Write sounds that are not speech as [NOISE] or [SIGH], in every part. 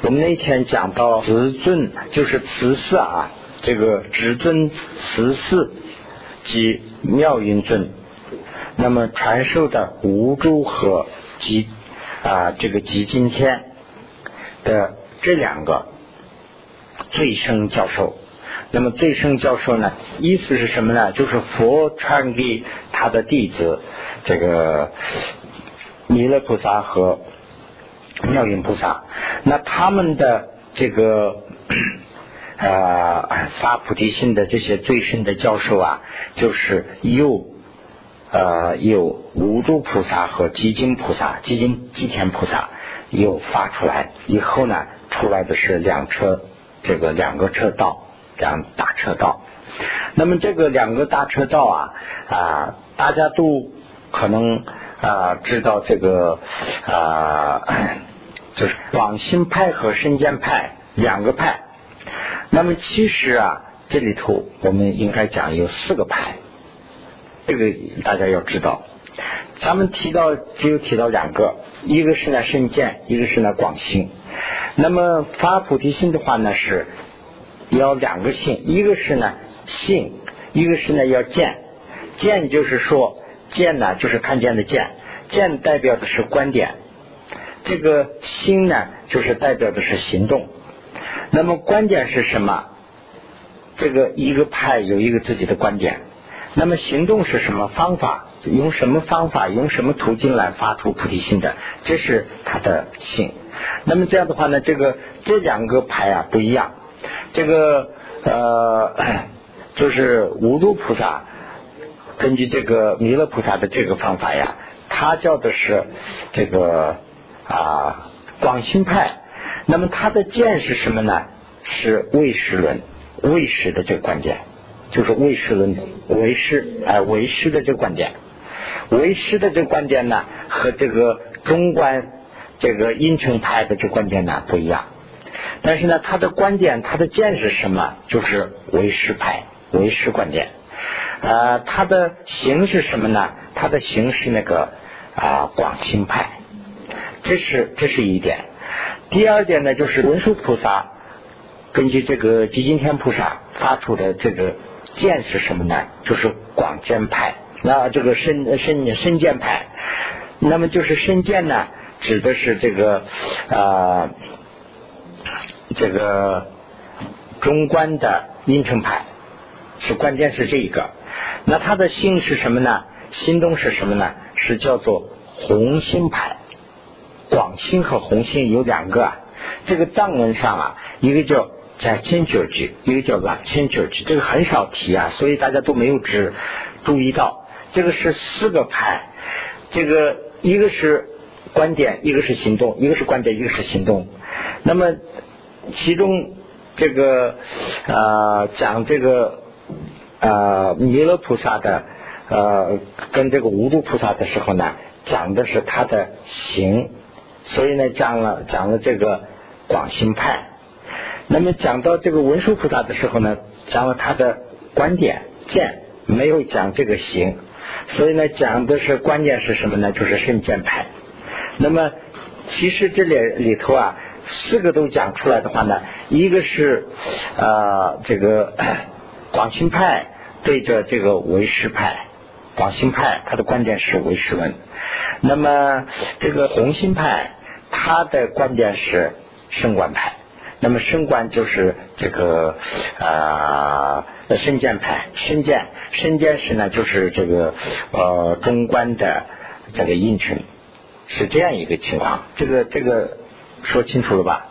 我们那天讲到慈尊，就是慈氏啊，这个至尊慈氏及妙音尊，那么传授的无珠和及啊这个及今天的这两个最生教授。那么最生教授呢，意思是什么呢？就是佛传给他的弟子这个弥勒菩萨和。妙音菩萨，那他们的这个 [CLEARS THROAT] 呃发菩提心的这些最深的教授啊，就是有呃有无珠菩萨和基金菩萨、基金吉田菩萨又发出来以后呢，出来的是两车这个两个车道，两大车道。那么这个两个大车道啊啊，大家都可能啊知道这个啊。[CLEARS THROAT] 就是广兴派和深见派两个派，那么其实啊，这里头我们应该讲有四个派，这个大家要知道。咱们提到只有提到两个，一个是呢深见，一个是呢广兴。那么发菩提心的话呢，是要两个性，一个是呢性，一个是呢要见。见就是说见呢，就是看见的见，见代表的是观点。这个心呢，就是代表的是行动。那么观点是什么？这个一个派有一个自己的观点。那么行动是什么方法？用什么方法？用什么途径来发出菩提心的？这是他的性。那么这样的话呢，这个这两个派啊不一样。这个呃，[COUGHS] 就是无度菩萨根据这个弥勒菩萨的这个方法呀，他叫的是这个。啊，广兴派，那么他的见是什么呢？是唯识论，唯识的这个观点，就是唯识论，唯识哎，唯识的这个观点，唯识的这个观点呢，和这个中观这个阴城派的这个观点呢不一样。但是呢，他的观点，他的见是什么？就是唯识派，唯识观点。呃，他的形是什么呢？他的形是那个啊广心派。这是这是一点，第二点呢，就是文殊菩萨根据这个极金天菩萨发出的这个见是什么呢？就是广见派，那这个深深深见派，那么就是深见呢，指的是这个啊这个中观的阴城派，是关键是这一个，那他的心是什么呢？心动是什么呢？是叫做红心派。广心和红心有两个，啊，这个藏文上啊，一个叫在千九句，一个叫两千九句，这个很少提啊，所以大家都没有只注意到，这个是四个派，这个一个是观点，一个是行动，一个是观点，一个是行动。那么其中这个呃讲这个呃弥勒菩萨的呃跟这个无度菩萨的时候呢，讲的是他的行。所以呢，讲了讲了这个广心派，那么讲到这个文殊菩萨的时候呢，讲了他的观点见，没有讲这个行，所以呢，讲的是关键是什么呢？就是圣见派。那么其实这里里头啊，四个都讲出来的话呢，一个是呃这个广心派对着这个唯识派。广心派他的观点是唯识论，那么这个红心派他的观点是升观派，那么升观就是这个啊深见派，深见深见是呢就是这个呃中观的这个印群，是这样一个情况，这个这个说清楚了吧？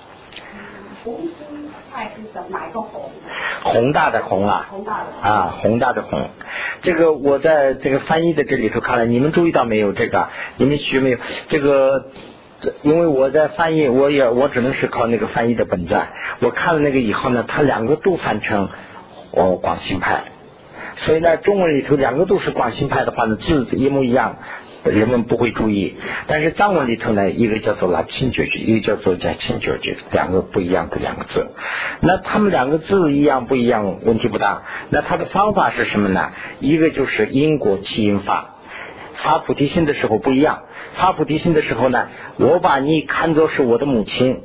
哪一个宏？宏大的宏啊！宏大的啊，宏大的宏。这个我在这个翻译的这里头看了，你们注意到没有？这个你们学没有？这个，因为我在翻译，我也我只能是靠那个翻译的本子。我看了那个以后呢，它两个都翻成哦广西派，所以呢，中文里头两个都是广西派的话呢，字一模一样。人们不会注意，但是藏文里头呢，一个叫做拉钦觉句，一个叫做加钦觉句，两个不一样的两个字。那他们两个字一样不一样，问题不大。那他的方法是什么呢？一个就是因果起因法，发菩提心的时候不一样。发菩提心的时候呢，我把你看作是我的母亲，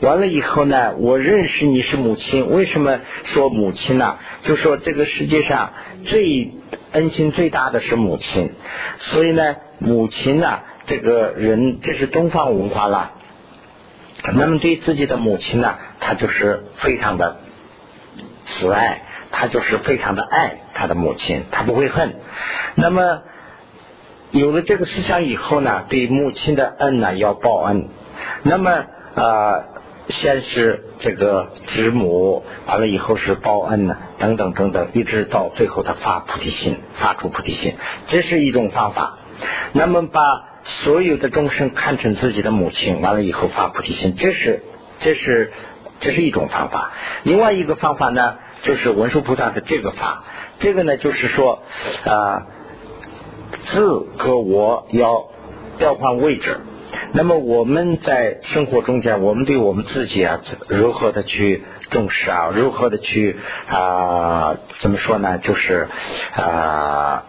完了以后呢，我认识你是母亲。为什么说母亲呢？就说这个世界上最恩情最大的是母亲。所以呢，母亲呢，这个人这是东方文化了。那么对自己的母亲呢，他就是非常的慈爱，他就是非常的爱他的母亲，他不会恨。那么有了这个思想以后呢，对母亲的恩呢要报恩。那么呃，先是这个知母，完了以后是报恩呢，等等等等，一直到最后他发菩提心，发出菩提心，这是一种方法。那么把所有的众生看成自己的母亲，完了以后发菩提心，这是这是这是一种方法。另外一个方法呢，就是文殊菩萨的这个法，这个呢就是说啊。自和我要调换位置，那么我们在生活中间，我们对我们自己啊，如何的去重视啊，如何的去啊，怎么说呢？就是啊，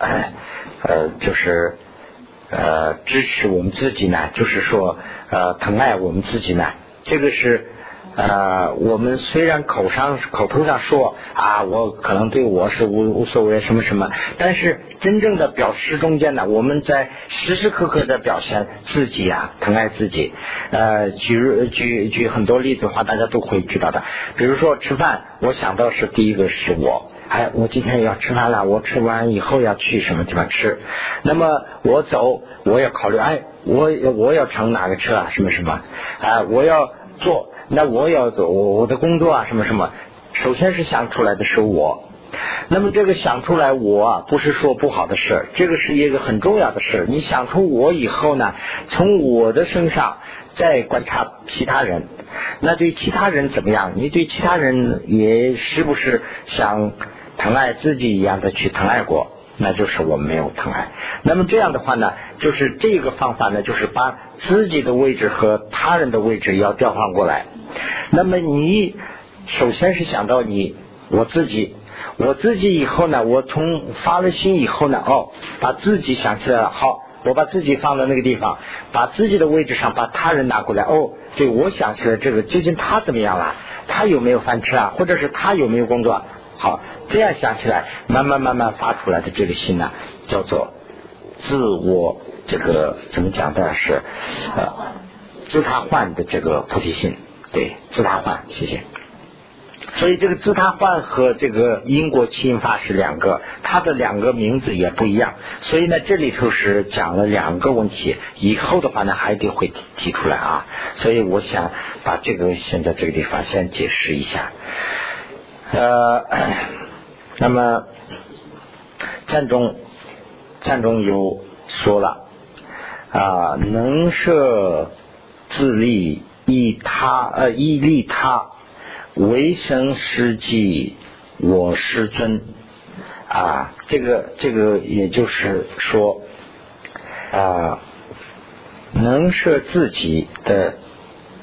呃，就是呃，支持我们自己呢，就是说呃，疼爱我们自己呢，这个是。呃，我们虽然口上口头上说啊，我可能对我是无无所谓什么什么，但是真正的表示中间呢，我们在时时刻刻的表现自己啊，疼爱自己。呃，举举举很多例子的话，大家都会知道的。比如说吃饭，我想到是第一个是我，哎，我今天要吃饭了，我吃完以后要去什么地方吃？那么我走，我要考虑，哎，我我要乘哪个车啊？什么什么？啊，我要坐。那我要走我我的工作啊什么什么，首先是想出来的是我，那么这个想出来我不是说不好的事，这个是一个很重要的事。你想出我以后呢，从我的身上再观察其他人，那对其他人怎么样？你对其他人也是不是想疼爱自己一样的去疼爱过？那就是我们没有疼爱。那么这样的话呢，就是这个方法呢，就是把自己的位置和他人的位置要调换过来。那么你首先是想到你我自己，我自己以后呢，我从发了心以后呢，哦，把自己想起来了，好，我把自己放到那个地方，把自己的位置上把他人拿过来，哦，对我想起来这个究竟他怎么样了？他有没有饭吃啊？或者是他有没有工作？好，这样想起来，慢慢慢慢发出来的这个心呢，叫做自我这个怎么讲的是呃自他换的这个菩提心。对，自他换，谢谢。所以这个自他换和这个因果起因法是两个，它的两个名字也不一样。所以呢，这里头是讲了两个问题，以后的话呢还得会提出来啊。所以我想把这个先在这个地方先解释一下。呃，[COUGHS] 那么赞中赞中有说了啊，能设自立。以他呃，以利他为生施济，我师尊啊，这个这个也就是说啊，能设自己的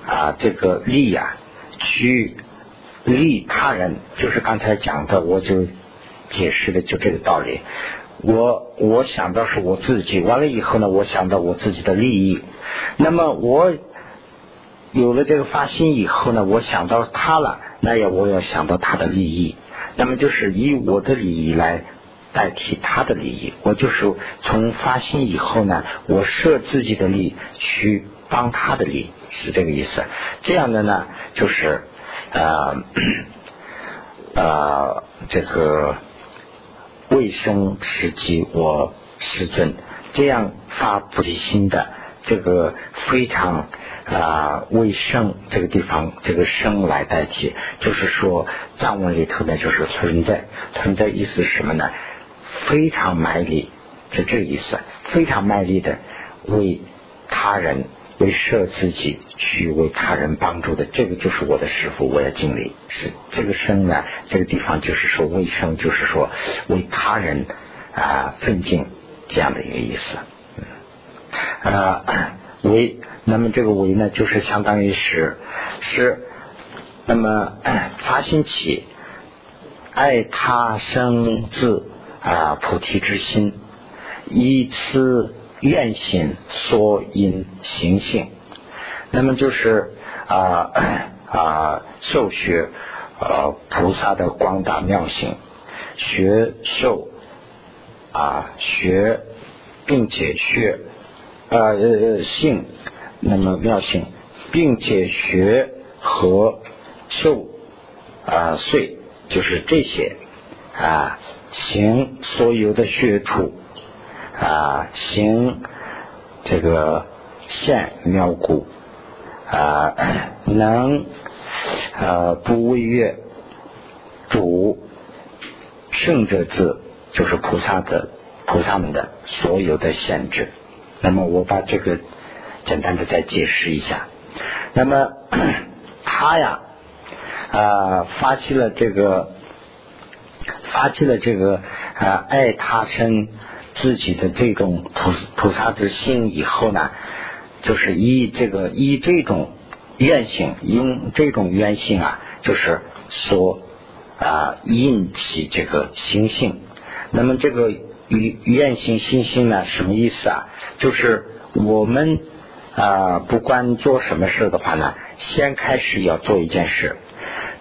啊这个利啊，去利他人，就是刚才讲的，我就解释的就这个道理。我我想到是我自己，完了以后呢，我想到我自己的利益，那么我。有了这个发心以后呢，我想到他了，那也我要想到他的利益，那么就是以我的利益来代替他的利益，我就是从发心以后呢，我设自己的利去帮他的利，是这个意思。这样的呢，就是呃呃这个卫生时机我师尊这样发菩提心的。这个非常啊，为生这个地方，这个生来代替，就是说藏文里头呢，就是存在，存在意思是什么呢？非常卖力，是这意思，非常卖力的为他人，为设自己去为他人帮助的，这个就是我的师傅，我要尽力。是这个生呢，这个地方就是说为生，就是说为他人啊奋进这样的一个意思。呃，为那么这个为呢，就是相当于是是那么发心起爱他生自啊菩提之心，以此愿心所因行性。那么就是啊啊受学呃菩萨的广大妙行，学受啊学，并且学呃性，那么妙性，并且学和受啊遂，就是这些啊行所有的学处啊行这个现妙故。啊，能呃不违越主圣者字，就是菩萨的菩萨们的所有的限制。那么我把这个简单的再解释一下。那么 [CLEARS THROAT] 他呀啊发起了这个发起了这个啊爱他生自己的这种菩菩萨之心以后呢。就是以这个以这种愿性，用这种愿性啊，就是所啊引起这个心性。那么这个愿愿性心性呢，什么意思啊？就是我们啊不管做什么事的话呢，先开始要做一件事，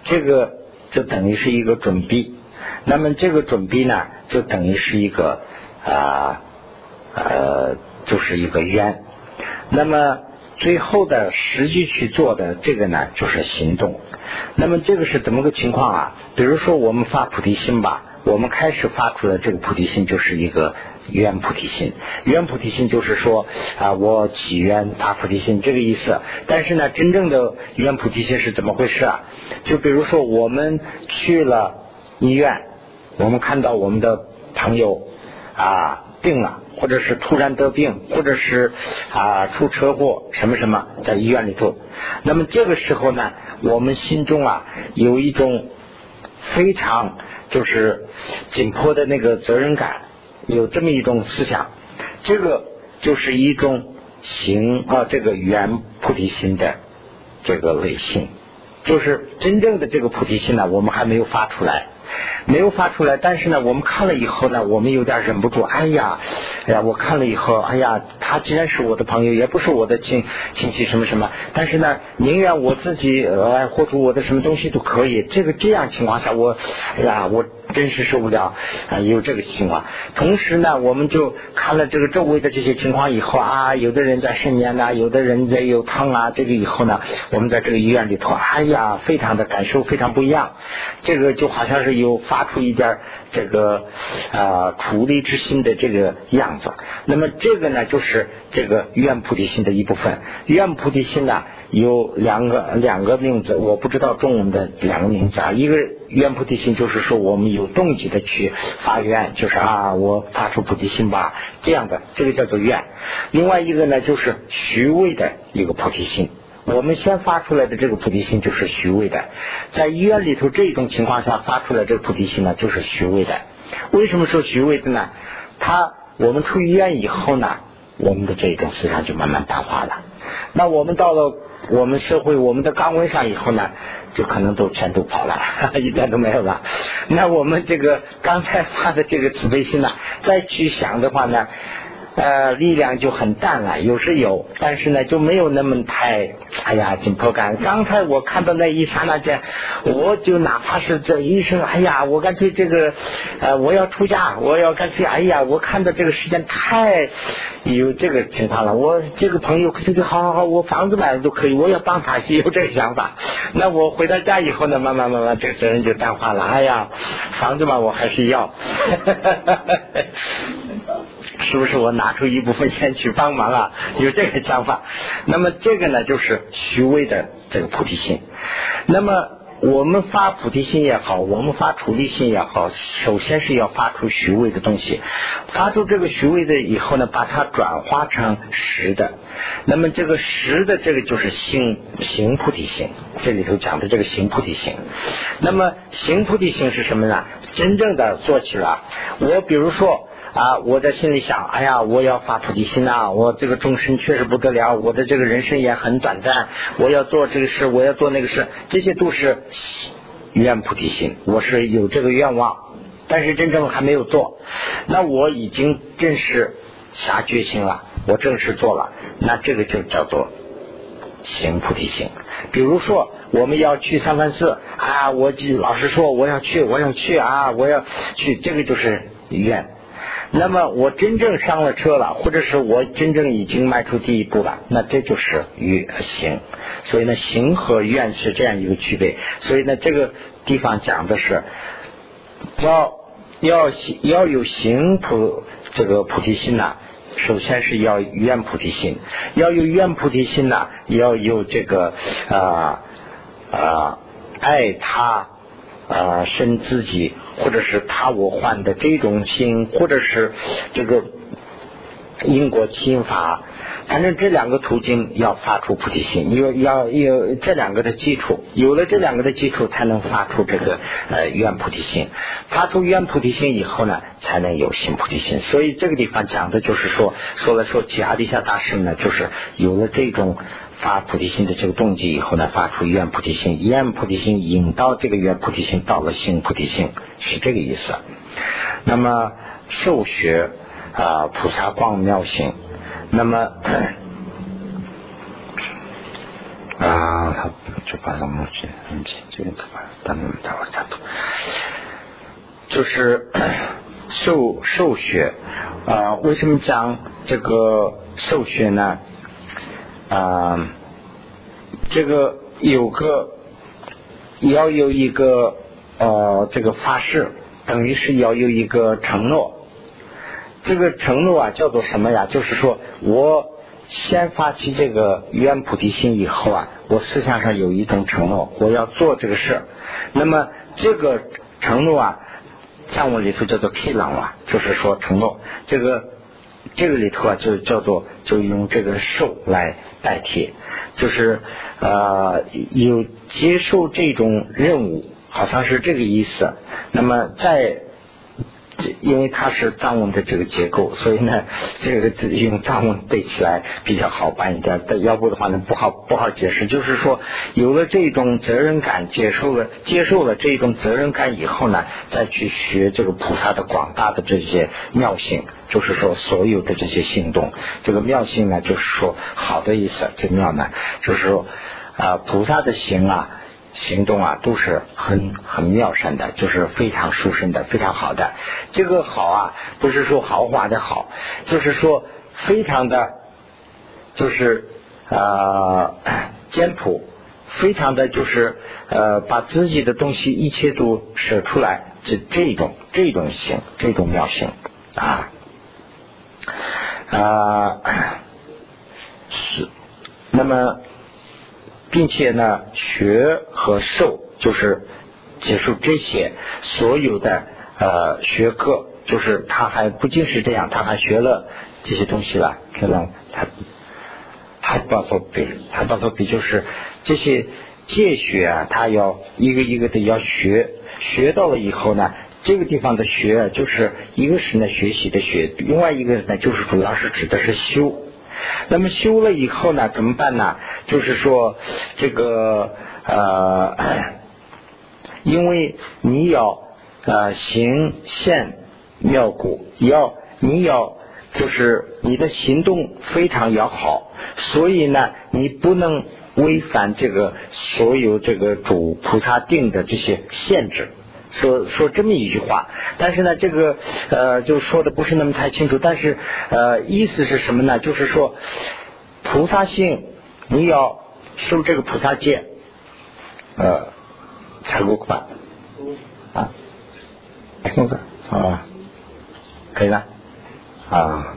这个就等于是一个准备。那么这个准备呢，就等于是一个啊呃，就是一个愿。那么最后的实际去做的这个呢，就是行动。那么这个是怎么个情况啊？比如说我们发菩提心吧，我们开始发出的这个菩提心就是一个愿菩提心。愿菩提心就是说啊，我祈愿发菩提心这个意思。但是呢，真正的愿菩提心是怎么回事啊？就比如说我们去了医院，我们看到我们的朋友啊病了。或者是突然得病，或者是啊出车祸什么什么，在医院里头。那么这个时候呢，我们心中啊有一种非常就是紧迫的那个责任感，有这么一种思想，这个就是一种行啊这个圆菩提心的这个类型，就是真正的这个菩提心呢，我们还没有发出来。没有发出来，但是呢，我们看了以后呢，我们有点忍不住。哎呀，哎呀，我看了以后，哎呀，他既然是我的朋友，也不是我的亲亲戚什么什么，但是呢，宁愿我自己呃，或者我的什么东西都可以。这个这样情况下，我，哎呀，我。真是受不了啊！有这个情况，同时呢，我们就看了这个周围的这些情况以后啊，有的人在失眠呐，有的人在有疼啊，这个以后呢，我们在这个医院里头，哎呀，非常的感受非常不一样，这个就好像是有发出一点这个啊苦力之心的这个样子。那么这个呢，就是这个愿菩提心的一部分。愿菩提心呢，有两个两个名字，我不知道中文的两个名字啊，一个。愿菩提心就是说，我们有动机的去发愿，就是啊，我发出菩提心吧，这样的，这个叫做愿。另外一个呢，就是虚伪的一个菩提心。我们先发出来的这个菩提心就是虚伪的，在医院里头这种情况下发出来这个菩提心呢，就是虚伪的。为什么说虚伪的呢？他我们出医院以后呢，我们的这种思想就慢慢淡化了。那我们到了。我们社会我们的岗位上以后呢，就可能都全都跑了，[LAUGHS] 一点都没有了。那我们这个刚才发的这个慈悲心呢，再去想的话呢。呃，力量就很淡了，有时有，但是呢就没有那么太，哎呀紧迫感。刚才我看到那一刹那间，我就哪怕是这一声，哎呀，我干脆这个，呃，我要出家，我要干脆，哎呀，我看到这个时间太有这个情况了，我这个朋友可以好好好，我房子买了都可以，我要帮他，有这个想法。那我回到家以后呢，慢慢慢慢这个责任就淡化了。哎呀，房子嘛，我还是要。是不是我拿出一部分钱去帮忙啊？[LAUGHS] 有这个想法，那么这个呢，就是虚伪的这个菩提心。那么我们发菩提心也好，我们发菩提心也好，首先是要发出虚伪的东西。发出这个虚伪的以后呢，把它转化成实的。那么这个实的这个就是行行菩提心，这里头讲的这个行菩提心。那么行菩提心是什么呢？真正的做起来，我比如说。啊！我在心里想，哎呀，我要发菩提心呐！我这个众生确实不得了，我的这个人生也很短暂，我要做这个事，我要做那个事，这些都是愿菩提心，我是有这个愿望，但是真正还没有做。那我已经正式下决心了，我正式做了，那这个就叫做行菩提心。比如说，我们要去三藩寺啊，我老师说我要去，我要去啊，我要去，这个就是愿。那么我真正上了车了，或者是我真正已经迈出第一步了，那这就是愿行。所以呢，行和愿是这样一个区别。所以呢，这个地方讲的是要要要有行菩这个菩提心呐。首先是要愿菩提心，要有愿菩提心呐，要有这个啊啊爱他啊生自己，或者是他我换的这种心，或者是这个因果心法。反正这两个途径要发出菩提心，有要有这两个的基础，有了这两个的基础，才能发出这个呃愿菩提心。发出愿菩提心以后呢，才能有行菩提心。所以这个地方讲的就是说，说了说，其阿底下大师呢，就是有了这种发菩提心的这个动机以后呢，发出愿菩提心，愿菩提心引到这个愿菩提心到了行菩提心，是这个意思。那么受学啊菩萨光妙行。那么啊，他就把它们去，这个怎么？咱们待会儿再读。就是受受学啊，为什么讲这个受学呢？啊，这个有个要有一个呃，这个发誓，等于是要有一个承诺。这个承诺啊，叫做什么呀？就是说我先发起这个愿菩提心以后啊，我思想上有一种承诺，我要做这个事。那么这个承诺啊，在我里头叫做 K 朗啊，就是说承诺。这个这个里头啊，就叫做就用这个受来代替，就是呃有接受这种任务，好像是这个意思。那么在因为它是藏文的这个结构，所以呢，[LAUGHS] 这个用藏文背起来比较好办一点。但要不的话呢，不好不好解释。就是说，有了这种责任感，接受了接受了这种责任感以后呢，再去学这个菩萨的广大的这些妙性，就是说所有的这些行动，这个妙性呢，就是说好的意思。这妙呢，就是说啊，菩萨的行啊。行动啊，都是很很妙善的，就是非常殊胜的，非常好的。这个好啊，不是说豪华的好，就是说非常的，就是呃简朴，非常的就是呃把自己的东西一切都舍出来，这这种这种行，这种妙行啊啊是，那么。并且呢，学和受就是结束这些所有的呃学科，就是他还不仅是这样，他还学了这些东西了。可能他还报作比，还报作比就是这些戒学啊，他要一个一个的要学，学到了以后呢，这个地方的学就是一个是呢学习的学，另外一个呢就是主要是指的是修。那么修了以后呢，怎么办呢？就是说，这个呃，[COUGHS] 因为你要呃行现妙果，要你要就是你的行动非常要好，所以呢，你不能违反这个所有这个主菩萨定的这些限制。说说这么一句话，但是呢，这个呃，就说的不是那么太清楚。但是呃，意思是什么呢？就是说，菩萨性你要受这个菩萨戒，呃，才够快啊，送子啊，可以了啊，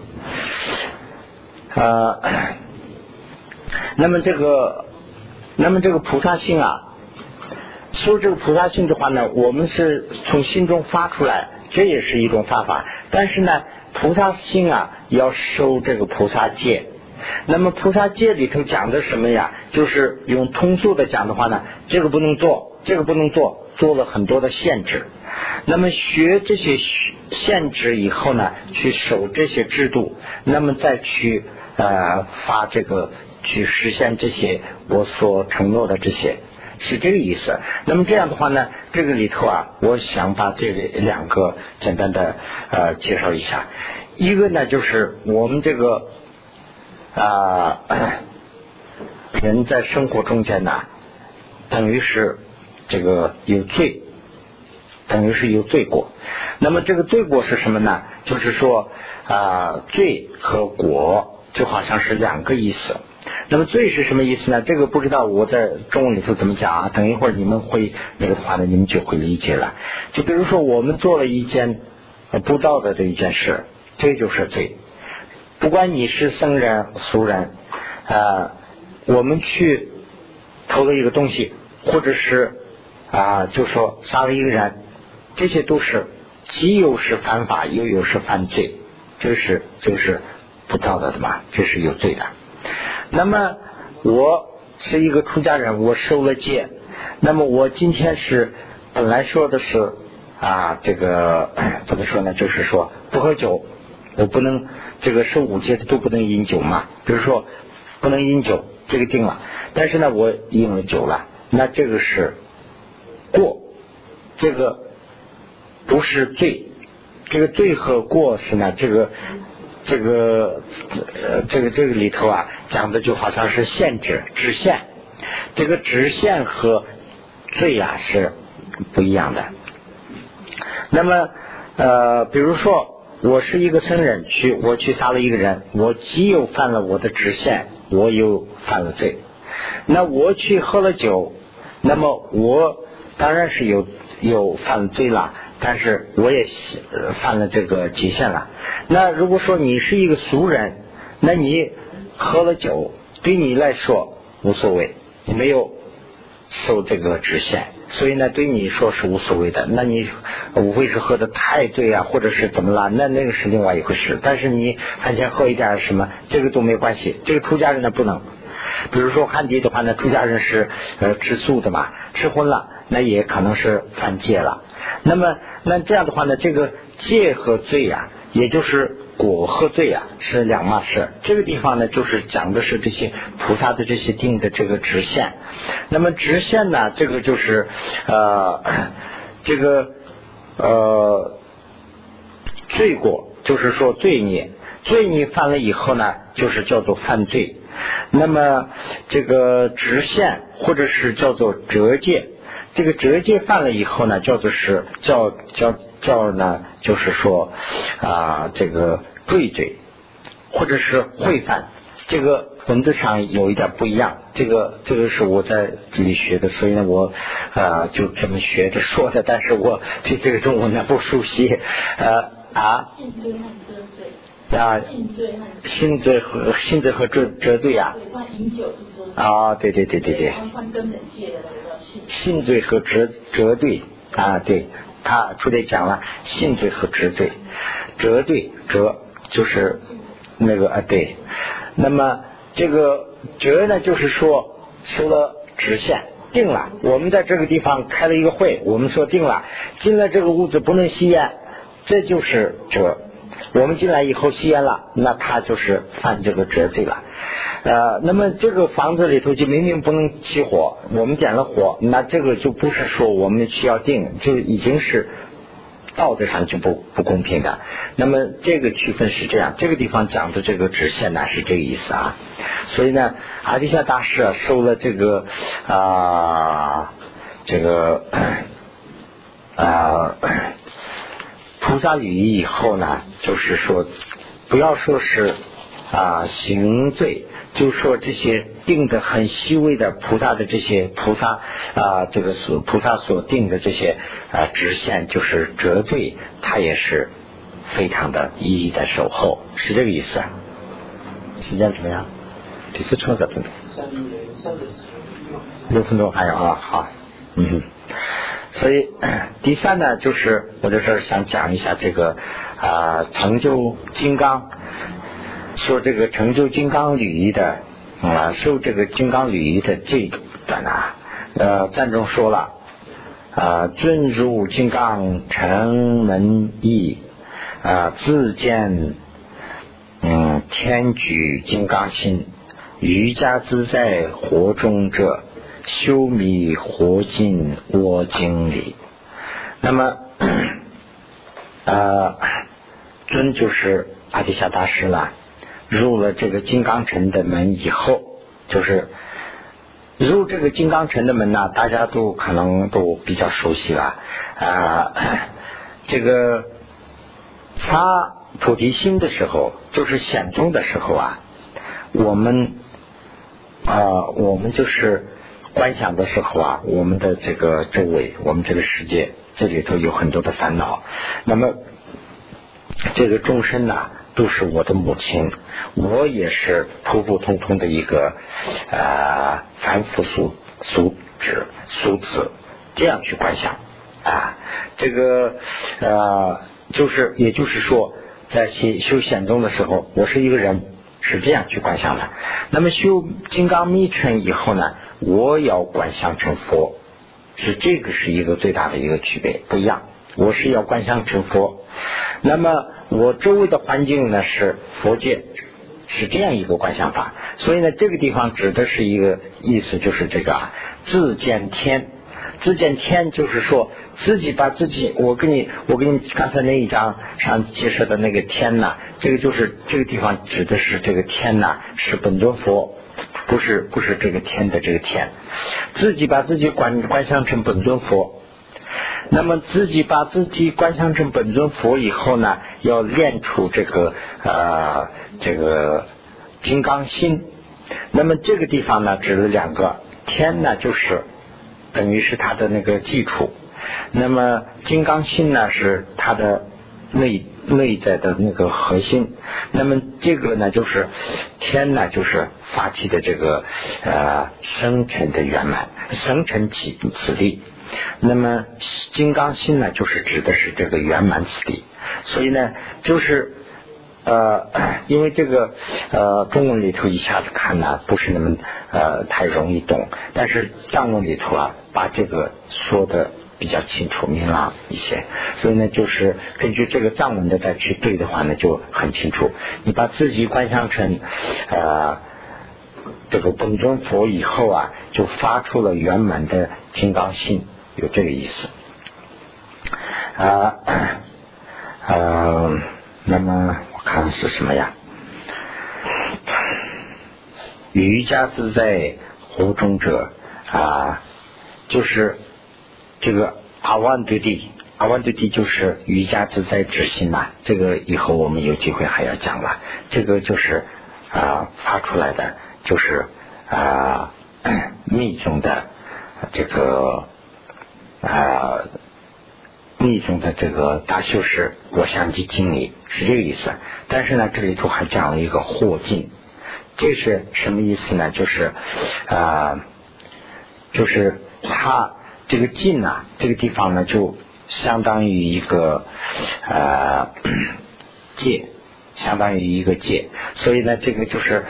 呃，那么这个，那么这个菩萨性啊。修这个菩萨心的话呢，我们是从心中发出来，这也是一种方法。但是呢，菩萨心啊，要收这个菩萨戒。那么菩萨戒里头讲的什么呀？就是用通俗的讲的话呢，这个不能做，这个不能做，做了很多的限制。那么学这些限制以后呢，去守这些制度，那么再去呃发这个去实现这些我所承诺的这些。是这个意思。那么这样的话呢，这个里头啊，我想把这两个简单的呃介绍一下。一个呢，就是我们这个啊人在生活中间呢，等于是这个有罪，等于是有罪过。那么这个罪过是什么呢？就是说啊，罪和果就好像是两个意思。那么罪是什么意思呢？这个不知道我在中文里头怎么讲啊？等一会儿你们会那个的话呢，你们就会理解了。就比如说我们做了一件不道德的一件事，这就是罪。不管你是僧人俗人啊，我们去偷了一个东西，或者是啊，就说杀了一个人，这些都是既有是犯法，又有是犯罪，这是这是不道德的嘛，这是有罪的。那么我是一个出家人，我受了戒。那么我今天是本来说的是啊，这个 [CLEARS THROAT] 怎么说呢？就是说不喝酒，我不能这个受五戒的都不能饮酒嘛。比如说不能饮酒，这个定了。但是呢，我饮了酒了，那这个是过，这个不是罪。这个罪和过是呢，这个。这个呃，这个这个里头啊，讲的就好像是限制、直线。这个直线和罪啊是不一样的。那么呃，比如说我是一个僧人，去我去杀了一个人，我既有犯了我的直线，我又犯了罪。那我去喝了酒，那么我当然是有有犯罪了。但是我也犯了这个极限了。那如果说你是一个俗人，那你喝了酒，对你来说无所谓，没有受这个直线，所以呢，对你说是无所谓的。那你无非是喝的太醉啊，或者是怎么了？那那个是另外一回事。但是你饭前喝一点什么，这个都没关系。这个出家人呢不能。比如说汉地的话呢，出家人是呃吃素的嘛，吃荤了，那也可能是犯戒了。那么，那这样的话呢，这个戒和罪呀，也就是果和罪啊，是两码事。这个地方呢，就是讲的是这些菩萨的这些定的这个直线。那么直线呢，这个就是呃，[CLEARS THROAT] 这个呃罪过，就是说罪孽，罪孽犯了以后呢，就是叫做犯罪。那么这个直线或者是叫做折戒。这个折戒犯了以后呢，叫做是叫叫叫呢，就是说啊，这个罪罪，或者是会犯，这个文字上有一点不一样。这个这个是我在这里学的，所以呢，我啊就这么学着说的。但是我对这个中文呢不熟悉，呃啊。啊。信罪和。信罪和信罪和折折罪啊。啊，对对对对对。根本戒的那个。信罪和折折对啊，对他出来讲了信罪和折对，折对折就是那个啊对，那么这个折呢，就是说收了直线定了，我们在这个地方开了一个会，我们说定了，进了这个屋子不能吸烟，这就是折。我们进来以后吸烟了，那他就是犯这个折罪了。呃，那么这个房子里头就明明不能起火，我们点了火，那这个就不是说我们需要定，就已经是道德上就不不公平的。那么这个区分是这样，这个地方讲的这个直线呢是这个意思啊。所以呢，阿底夏大师啊收了这个啊这个啊。菩萨语以后呢，就是说，不要说是啊行罪，就说这些定的很细微的菩萨的这些菩萨啊，这个是菩萨所定的这些啊直线，就是折罪，他也是非常的一一的守候，是这个意思。时间怎么样？这次错十分钟。六分钟还有啊，好，嗯哼。所以 [CLEARS THROAT] 第三呢，就是我在这儿想讲一下这个啊成就金刚，说这个成就金刚履仪的啊受这个金刚履仪的这段啊，呃赞中说了啊尊入金刚成门意啊自见嗯天举金刚心瑜伽自在活中者。修弥活尽我经里，那么呃，尊就是阿底夏大师了。入了这个金刚城的门以后，就是入这个金刚城的门呢，大家都可能都比较熟悉了啊。[CLEARS THROAT] 这个发菩提心的时候，就是显宗的时候啊，我们啊，我们就是观想的时候啊，我们的这个周围，我们这个世界这里头有很多的烦恼，那么这个众生呢？都是我的母亲，我也是普普通通的一个呃凡夫俗俗子俗子，这样去观想啊，这个呃就是也就是说，在修修显宗的时候，我是一个人，是这样去观想的。那么修金刚密乘以后呢，我要观想成佛，是这个是一个最大的一个区别，不一样。我是要观想成佛，那么。我周围的环境呢是佛界，是这样一个观想法，所以呢，这个地方指的是一个意思，就是这个啊，自见天，自见天就是说自己把自己，我跟你，我跟你刚才那一章上介绍的那个天呐，这个就是这个地方指的是这个天呐，是本尊佛，不是不是这个天的这个天，自己把自己观观想成本尊佛。那么自己把自己观想成本尊佛以后呢，要练出这个呃这个金刚心。那么这个地方呢，指了两个天呢，就是等于是它的那个基础。那么金刚心呢，是它的内内在的那个核心。那么这个呢，就是天呢，就是发起的这个呃生成的圆满，生成起此地。那么金刚心呢，就是指的是这个圆满此地，所以呢，就是呃，因为这个呃中文里头一下子看呢，不是那么呃太容易懂，但是藏文里头啊，把这个说的比较清楚明朗一些，所以呢，就是根据这个藏文的再去对的话呢，就很清楚。你把自己观想成呃这个本尊佛以后啊，就发出了圆满的金刚心。有这个意思啊，呃，那么我看是什么呀？瑜伽自在湖中者啊，就是这个阿万对地，阿万对地就是瑜伽自在之心呐。这个以后我们有机会还要讲了。这个就是啊发出来的，就是啊 [COUGHS] 密宗的这个。啊，密宗的这个大修士，我相机经历是这个意思。但是呢，这里头还讲了一个惑境，这是什么意思呢？就是啊，就是他这个境啊，这个地方呢，就相当于一个呃 [COUGHS] 界，相当于一个界。所以呢，这个就是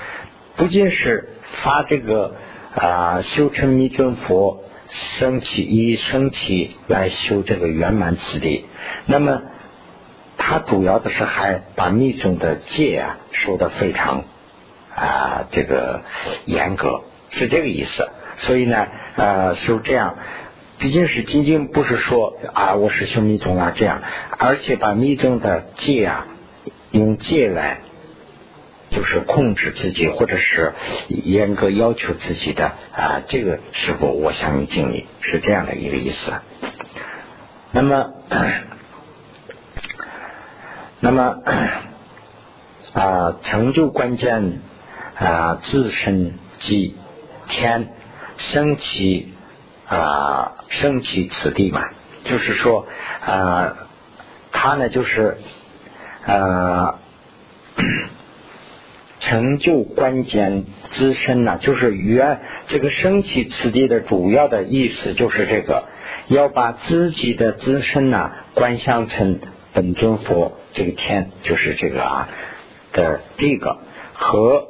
不仅是发这个啊修成密宗佛。升起以升起来修这个圆满此地，那么他主要的是还把密宗的戒啊说的非常啊这个严格，是这个意思。所以呢，呃，是这样，毕竟是仅仅不是说啊我是修密宗啊这样，而且把密宗的戒啊用戒来。就是控制自己，或者是严格要求自己的啊，这个师傅我向你敬礼，是这样的一个意思。那么，[COUGHS] 那么啊，成就关键啊，自身即天升起啊，升起此地嘛，就是说啊，他呢就是呃。成就关键自身呐，就是原这个升起此地的主要的意思就是这个，要把自己的自身呢观想成本尊佛这个天，就是这个啊的这个和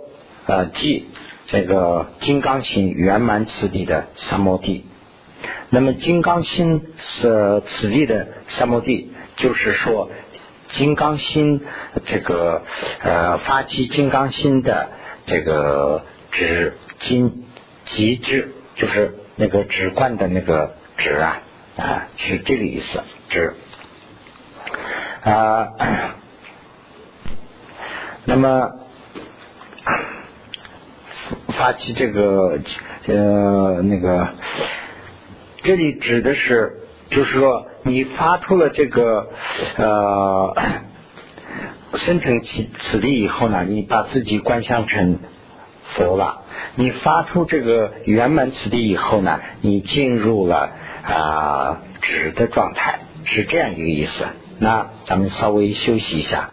呃即这个金刚心圆满此地的三摩地。那么金刚心是此地的三摩地，就是说。金刚心，这个呃，发起金刚心的这个指金极致，就是那个指冠的那个指啊啊，是这个意思指啊。[COUGHS] 那么发起这个呃那个，这里指的是，就是说你发出了这个呃 [COUGHS] 生成此此地以后呢，你把自己观想成佛了。你发出这个圆满此地以后呢，你进入了啊止的状态，是这样一个意思。那咱们稍微休息一下。